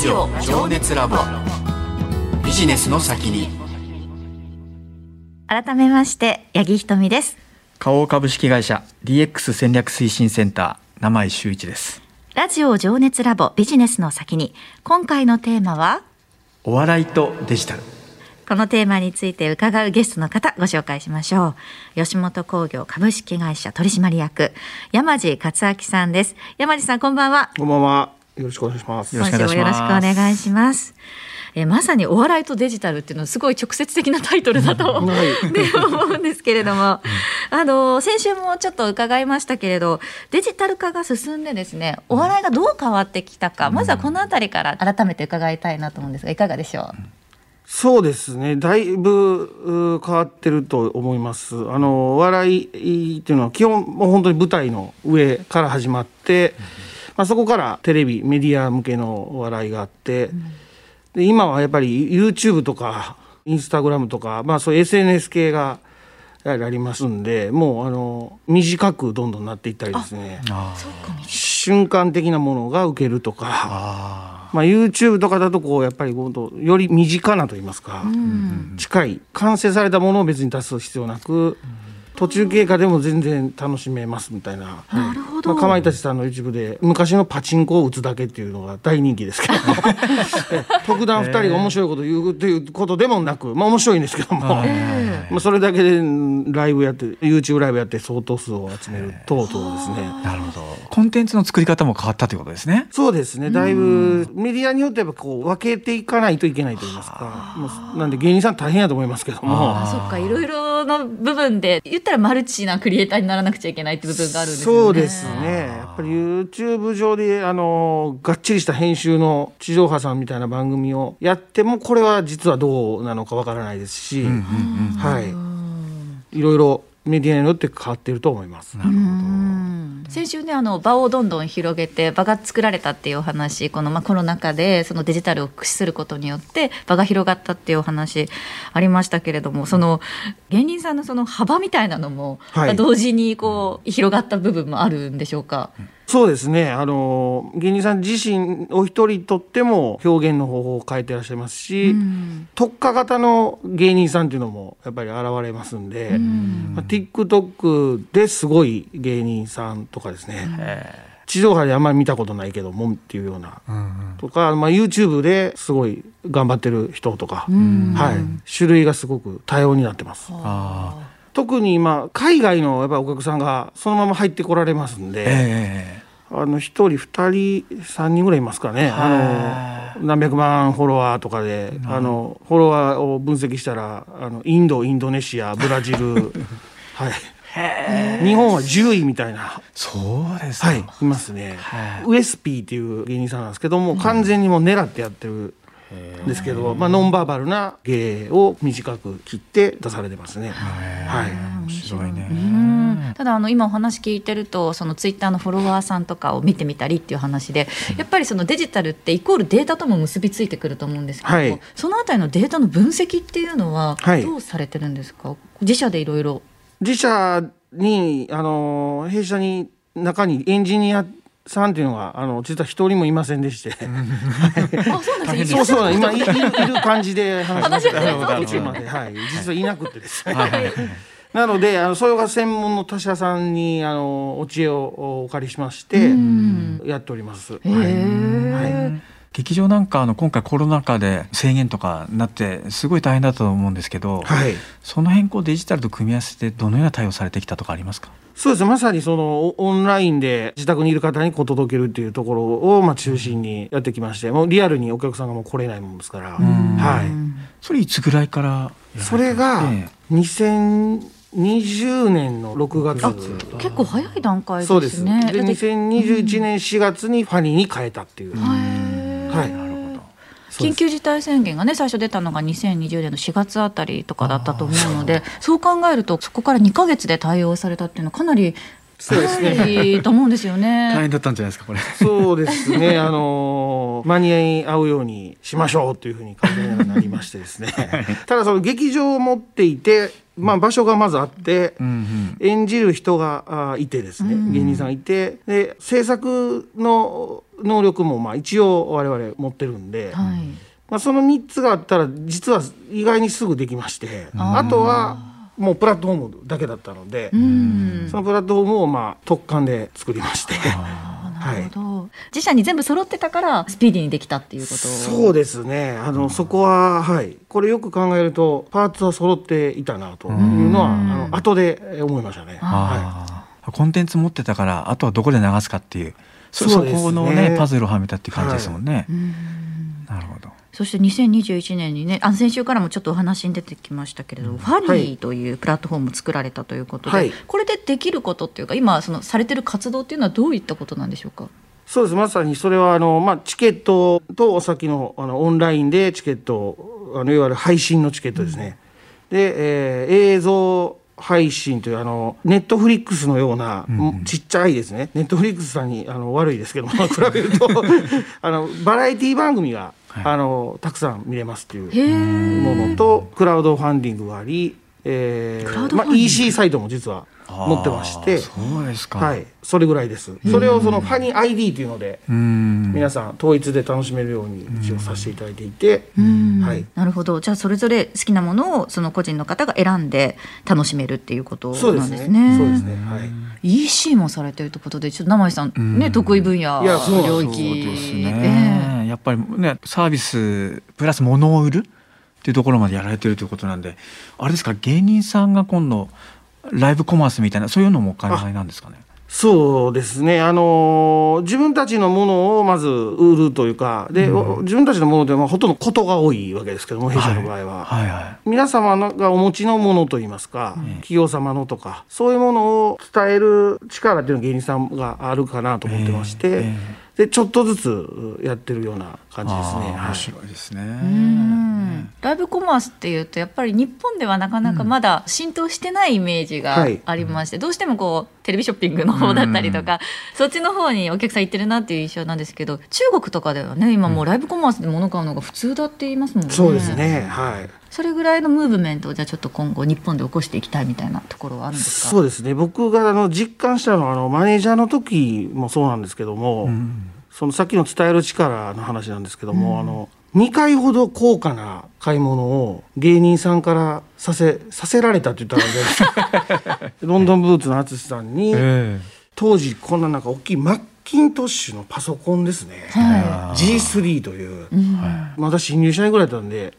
ジオ情熱ラボ。ビジネスの先に。改めまして八木ひとみです。花王株式会社 DX 戦略推進センター名前周一です。ラジオ情熱ラボビジネスの先に。今回のテーマは？お笑いとデジタル。このテーマについて伺うゲストの方ご紹介しましょう。吉本興業株式会社取締役山地克明さんです。山地さんこんばんは。こんばんは。よろしくお願いします。よろしくお願いします。今週もよろしくお願いします。えーまさにお笑いとデジタルっていうのはすごい直接的なタイトルだと、ね、思うんですけれども、あの先週もちょっと伺いましたけれどデジタル化が進んでですねお笑いがどう変わってきたか、まずはこのあたりから改めて伺いたいなと思うんですがいかがでしょう、そうですね。だいぶう変わってると思います。あのお笑いっていうのは基本もう本当に舞台の上から始まって、まあそこからテレビメディア向けのお笑いがあって、で今はやっぱり YouTube とかインスタグラムとかまあそういう SNS 系がやはりありますんで、もうあの短くどんどんなっていったりですね。あ瞬間的なものが受けるとか。あまあ、YouTube とかだとこうやっぱりこうより身近なと言いますか、近い完成されたものを別に出す必要なく、途中経過でも全然楽しめますみたいな。なるほど、まあ、かまいたちさんの YouTube で昔のパチンコを打つだけっていうのが大人気ですけど。え 特段2人が面白いこと言うということでもなく、まあ面白いんですけども、まあそれだけでうんライブやって YouTube ライブやって相当数を集める等々ですね。なるほど。コンテンツの作り方も変わったということですね。そうですね。だいぶメディアによってやっぱこう分けていかないといけないと言いますか。なんで芸人さん大変やと思いますけども。あそっか。いろいろな部分で言ったらマルチなクリエイターにならなくちゃいけないって部分があるんですよね。そうですね。やっぱり YouTube 上であのがっちりした編集の地上波さんみたいな番組をやってもこれは実はどうなのかわからないですし、はい。いろいろメディアによって変わっていると思います。なるほど先週ねあの場をどんどん広げて場が作られたっていうお話この、まあ、コロナ禍でそのデジタルを駆使することによって場が広がったっていうお話ありましたけれどもその芸人さんのその幅みたいなのも、はい同時にこう広がった部分もあるんでしょうか？そうですね。あの芸人さん自身お一人とっても表現の方法を変えてらっしゃいますし、特化型の芸人さんっていうのもやっぱり現れますんで、まあ TikTok ですごい芸人さんとかですね、地上波であんまり見たことないけどもっていうような、とか、まあ、YouTube ですごい頑張ってる人とか、はい、種類がすごく多様になってます。あ特に今海外のやっぱりお客さんがそのまま入ってこられますんで、ーえあの一人二人三人ぐらいいますかね。あの何百万フォロワーとかで、あのフォロワーを分析したらあのインドインドネシアブラジル はい。日本は10位みたいな。そうですかはい、いますねは。ウエスピーっていう芸人さんなんですけども、完全にもう狙ってやってるんですけど、まあノンバーバルな芸を短く切って出されてますね。はい。面白いね。うん。ただあの今お話聞いてるとそのツイッターのフォロワーさんとかを見てみたりっていう話でやっぱりそのデジタルってイコールデータとも結びついてくると思うんですけども、はい。そのあたりのデータの分析っていうのははい。どうされてるんですか、自社でいろいろ。自社にあの弊社に中にエンジニアさんっていうのがあの実は一人もいませんでして、あそうそう今いいいる感じで話しました途中まで、はい、実はいなくてです。ね。なのであのそれが専門の他社さんにあのお知恵をお借りしましてやっております。はい。はい劇場なんかあの今回コロナ禍で制限とかなってすごい大変だったと思うんですけど、はい。その辺こうデジタルと組み合わせてどのような対応されてきたとかありますか？そうですね。まさにそのオオンラインで自宅にいる方にこう届けるっていうところを、まあ、中心にやってきましてもうリアルにお客さんがもう来れないもんですから、はい、それいつぐらいからそれがえ2020年の6月。結構早い段階そうです。ですね。でだって2021年4月にファニーに変えたっていう、へーはい。なるほど。緊急事態宣言がね最初出たのが2020年の4月あたりとかだったと思うのでそう。考えるとそこから2か月で対応されたっていうのはかなりそうですね。と思うんですよ大ね。変だったんじゃないですかこれ。そうですね、あの間に合うようにしましょうというふうに考えなりましてですね。ただその劇場を持っていて、まあ、場所がまずあって、うんうん。演じる人があいてですね。芸人さんがいてで制作の能力もまあ一応我々持ってるんで、はい。まあ、その3つがあったら実は意外にすぐできましてあとはもうプラットフォームだけだったので、うん。そのプラットフォームをまあ特貫で作りまして。なるほど、自社に全部揃ってたからスピーディーにできたっていうこと。そうですね。あの、そこははい。これよく考えるとパーツは揃っていたなというのは、うん。あの後で思いましたね。はあー。コンテンツ持ってたからあとはどこで流すかっていうそそうですね。このねパズルをはめたっていう感じですもんね。うん。なるほど。そして2021年にねあ先週からもちょっとお話に出てきましたけれど、ファニーというプラットフォームを作られたということで、はい。これでできることっていうか今そのされてる活動っていうのはどういったことなんでしょうか？そうです。まさにそれはあの、まあ、チケットとお先のあのオンラインでチケットをあのいわゆる配信のチケットですね。で、えー映像配信というあのネットフリックスのような、ちっちゃいですね。ネットフリックスさんにあの悪いですけども 比べると あのバラエティ番組が、あのたくさん見れますっていうものとクラウドファンディングがあり、えーまあ、EC サイトも実は持ってましてそうですか。はい、それぐらいです。それをそのファニー ID というので、うん。皆さん統一で楽しめるように一応させていただいていて、うんはい、なるほどじゃあそれぞれ好きなものをその個人の方が選んで楽しめるっていうことそうですね。なんですね。そうですね。はい。EC もされてるということでちょっと生井さん、うんね得意分野いやそう領そう域ですね。やっぱりねサービスプラス物を売るっていうところまでやられてるということなんで、あれですか芸人さんが今度ライブコマースみたいなそういうのもお考えなんですかね？そうですね。あのー自分たちのものをまず売るというか、で、お自分たちのものでまあほとんどことが多いわけですけども、弊社の場合は。はいは皆様のがお持ちのものといいますか、企業様のとかそういうものを伝える力っていうのが芸人さんがあるかなと思ってまして、えでちょっとずつやってるような感じですね。面白いですね。うんライブコマースっていうとやっぱり日本ではなかなかまだ浸透してないイメージがはいありまして、どうしてもこうテレビショッピングの方だったりとか、そっちの方にお客さん行ってるなっていう印象なんですけど中国とかではね今もうライブコマースで物買うのが普通だって言いますもんね。そうですね。はい。それぐらいのムーブメントをじゃあちょっと今後日本で起こしていきたいみたいなところはあるんですか？そうですね。僕があの実感したのはあのマネージャーの時もそうなんですけども、うん。そのさっきの伝える力の話なんですけども、あの2回ほど高価な買い物を芸人さんからさせさせられたって言ったらあれで ロンドンブーツの淳さんに、え当時こんななんか大きいマッキントッシュのパソコンですね、は G3 という、い、うん。まだ新入社員ぐらいだったんで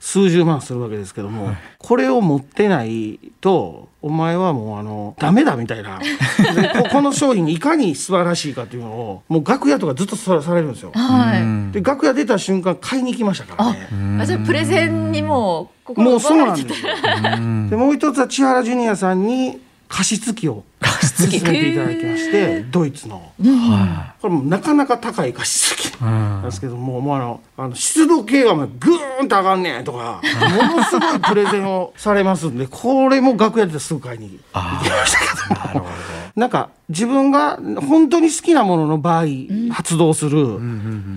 数十万するわけですけども、これを持ってないとお前はもうあのダメだみたいな でここの商品いかに素晴らしいかっていうのをもう楽屋とかずっとさされるんですよ。はい、うんで楽屋出た瞬間買いに行きましたからね。あじゃあプレゼンにももうそうなんですよ。でもう一つは千原ジュニアさんに加湿器を勧めていただきましてドイツの。はこれもなかなか高い加湿器なんですけども、もうあの、あの湿度計がもうグーンと上がんねんとか、ものすごいプレゼンをされますんで、これも楽屋ですぐ買いにあ行きましたけど。なるほど。なんか自分が本当に好きなものの場合、発動する、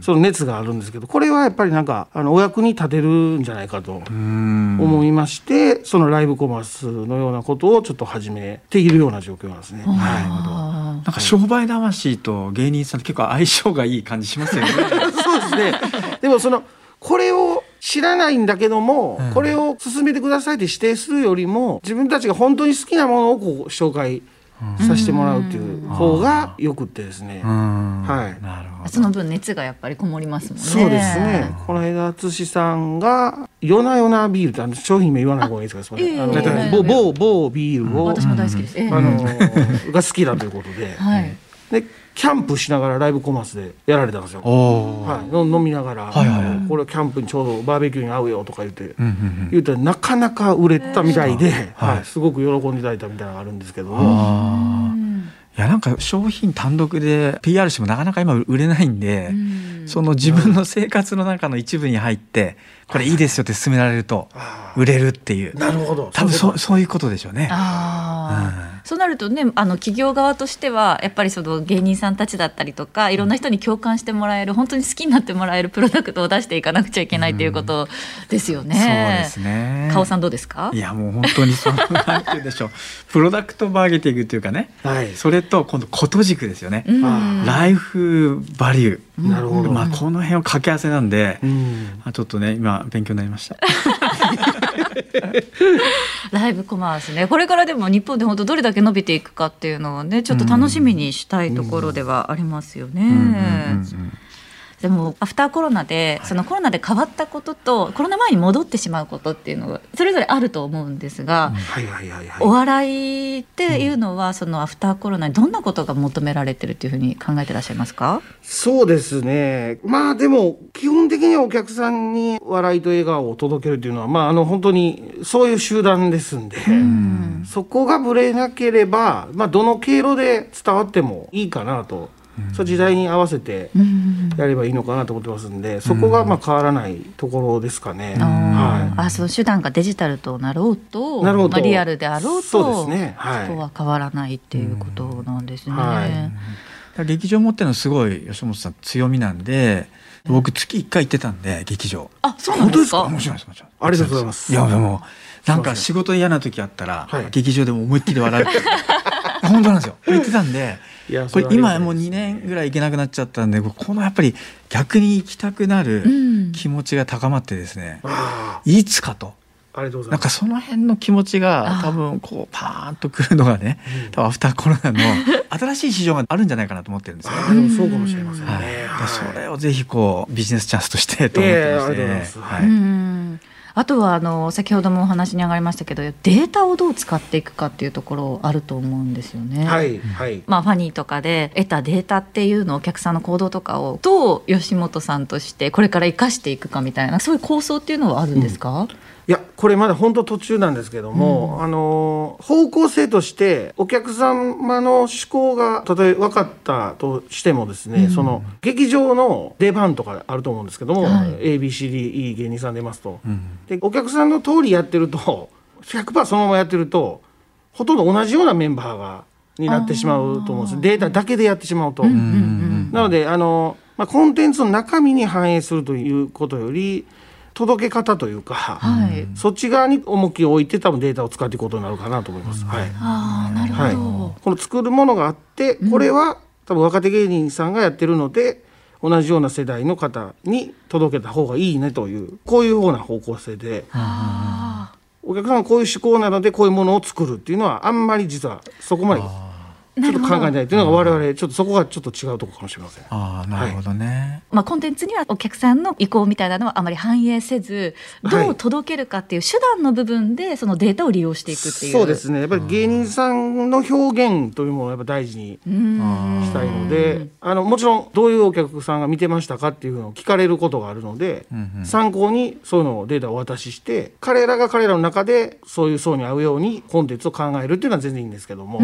その熱があるんですけど、これはやっぱりなんか、あの、お役に立てるんじゃないかとうん。思いまして、そのライブコマースのようなことをちょっと始めているような状況なんですね。はい。あなんか商売魂と芸人さんって結構相性がいい感じしますよね。そうですね。でもそのこれを知らないんだけども、うんこれを進めてくださいって指定するよりも自分たちが本当に好きなものをこう紹介させてもらうっていう方がよくってですね。うんはいなるほど。その分熱がやっぱりこもりますもんね。そうですね。この間淳さんが夜な夜なビールってあの商品名言わない方がいいですか？すみません。あの某某某ビールを、私も大好きです。ええあのが好きだということで、はい。でキャンプしながらライブコマースでやられたんですよ。はい、の飲みながら、はいはいはい。これキャンプにちょうどバーベキューに合うよとか言って、うんうん言うたらなかなか売れたみたいで、はい。はい。すごく喜んでいただいたみたいなのがあるんですけどうん。も。いやなんか商品単独で PR してもなかなか今売れないんで、うん。その自分の生活の中の一部に入ってこれいいですよって勧められるとあ売れるっていう。ーなるほど。多分そそううそういうことでしょうね。ああ、うんそうなるとねあの企業側としてはやっぱりその芸人さんたちだったりとかいろんな人に共感してもらえる本当に好きになってもらえるプロダクトを出していかなくちゃいけないっていうことですよね。そうですね。カオさんどうですか？いやもう本当にそのなんて言うんでしょうプロダクトマーケティングっていうかね、はいそれと今度こと軸ですよね。うんライフバリュー。なるほどまあこの辺を掛け合わせなんで、うんあちょっとね今勉強になりました。ライブコマースねこれからでも日本で本当どれだけ伸びていくかっていうのをねちょっと楽しみにしたいところではありますよね。うんうんうんうんでもアフターコロナで、そのコロナで変わったこととコロナ前に戻ってしまうことっていうのがそれぞれあると思うんですが、はいはいはいはい。お笑いっていうのは、そのアフターコロナにどんなことが求められてるっていうふうに考えてらっしゃいますか？そうですね。まあでも、基本的にはお客さんに笑いと笑顔を届けるというのは、まああの本当にそういう集団ですんで、そこがぶれなければ、まあどの経路で伝わってもいいかなと。そう時代に合わせてやればいいのかなと思ってますんで、そこがまあ変わらないところですかね。はあその手段がデジタルとなろうとなるほどまあ、リアルであろうとそうですね。はい。そこは変わらないっていうことなんですね。うん。はい劇場持ってるのすごい吉本さん強みなんで僕月1回行ってたんで劇場。あそうなんですか？あもちろんですもちろんありがとうございます。いやでもなんか仕事嫌な時あったら、はい。劇場でも思いっきり笑う 本当なんですよ。言ってたんでこれ今もう2年ぐらい行けなくなっちゃったんでこのやっぱり逆に行きたくなるうん。気持ちが高まってですね、あいつかと。なん。かその辺の気持ちが多分こうパーンとくるのがね多分アフターコロナの 新しい市場があるんじゃないかなと思ってるんですよ。そうかもしれませんね。それをぜひこうビジネスチャンスとしてと思ってまして、ええああとはあの先ほどもお話に上がりましたけどデータをどう使っていくかっていうところあると思うんですよね。はいはい。まあ、ファニーとかで得たデータっていうのをお客さんの行動とかをどう吉本さんとしてこれから生かしていくかみたいなそういう構想っていうのはあるんですか、いやこれまだ本当途中なんですけども、あの方向性としてお客様の思考が例え分かったとしてもですね、その劇場の出番とかあると思うんですけども、はい。ABCD 芸人さん出ますと、うん。でお客さんの通りやってると100%そのままやってるとほとんど同じようなメンバーがになってしまうと思うんです。データだけでやってしまうと。なのであの、まあ、コンテンツの中身に反映するということより届け方というか、はい、そっち側に重きを置いて多分データを使っていくことになるかなと思います。はい。ああなるほど、はい、この作るものがあってこれは多分若手芸人さんがやってるので同じような世代の方に届けた方がいいねというこういうような方向性で。あお客さんはこういう思考なのでこういうものを作るっていうのはあんまり実はそこまでちょっと考えてないっていうのが我々ちょっとそこがちょっと違うところかもしれません。ああなるほどね。ーまあ、コンテンツにはお客さんの意向みたいなのはあまり反映せずどう届けるかっていう手段の部分でそのデータを利用していくっていう。そうですね。やっぱり芸人さんの表現というものをやっぱ大事にうん。したいのであのもちろんどういうお客さんが見てましたかっていうのを聞かれることがあるので、うんうん。参考にそういうのをデータをお渡しして彼らが彼らの中でそういう層に合うようにコンテンツを考えるっていうのは全然いいんですけども、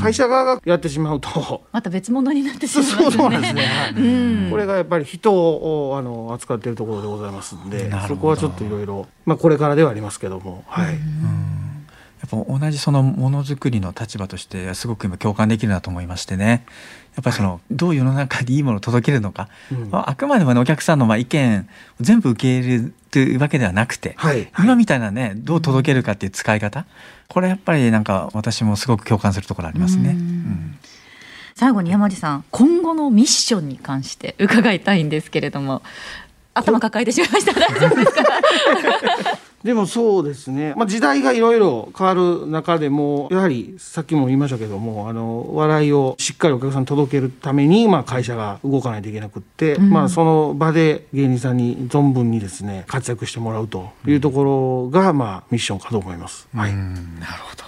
会社側がやってしまうと。また別物になってしまうそうなんですね、はいうんこれがやっぱり人をあの扱っているところでございますんでそこはちょっといろいろまあこれからではありますけども、はい、やっぱ同じそのものづくりの立場としてすごく今共感できるなと思いましてね。やっぱりその、どう世の中にいいものを届けるのか、うん。まああくまでもねお客さんのまあ意見を全部受け入れるというわけではなくて、はい。今みたいなねどう届けるかっていう使い方これやっぱりなんか私もすごく共感するところありますね。うん。うん。最後に山地さん今後のミッションに関して伺いたいんですけれども頭抱えてしまいました。大丈夫ですか？でもそうですね、まあ、時代がいろいろ変わる中でもやはりさっきも言いましたけどもあの笑いをしっかりお客さんに届けるために、まあ、会社が動かないといけなくって、うん。まあ、その場で芸人さんに存分にですね活躍してもらうというところが、まあ、ミッションかと思います。はい。うんなるほど。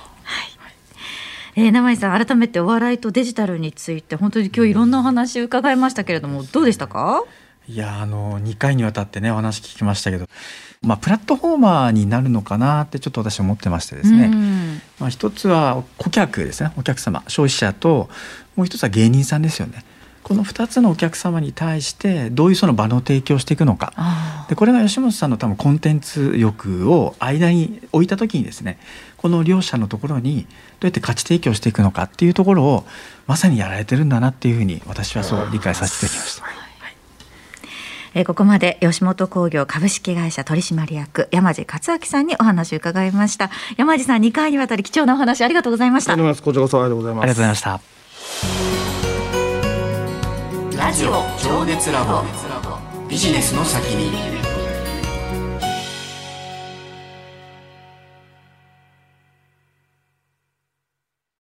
えー、生井さん改めてお笑いとデジタルについて本当に今日いろんなお話伺いましたけれどもどうでしたか？いやあの2回にわたってねお話聞きましたけど、まあ、プラットフォーマーになるのかなってちょっと私は思ってましてですね、うん。まあ、一つは顧客ですね。お客様消費者ともう一つは芸人さんですよね。この2つのお客様に対してどういうその場の提供をしていくのか。あでこれが吉本さんの多分コンテンツ欲を間に置いた時にですねこの両者のところにどうやって価値提供していくのかっていうところをまさにやられてるんだなっていうふうに私はそう理解させていただきました。えー、ここまで吉本興業株式会社取締役山地克明さんにお話を伺いました。山地さん2回にわたり貴重なお話ありがとうございました。こちらこそありがとうございます。ありがとうございました。ラジオ情熱ラボ。ビジネスの先に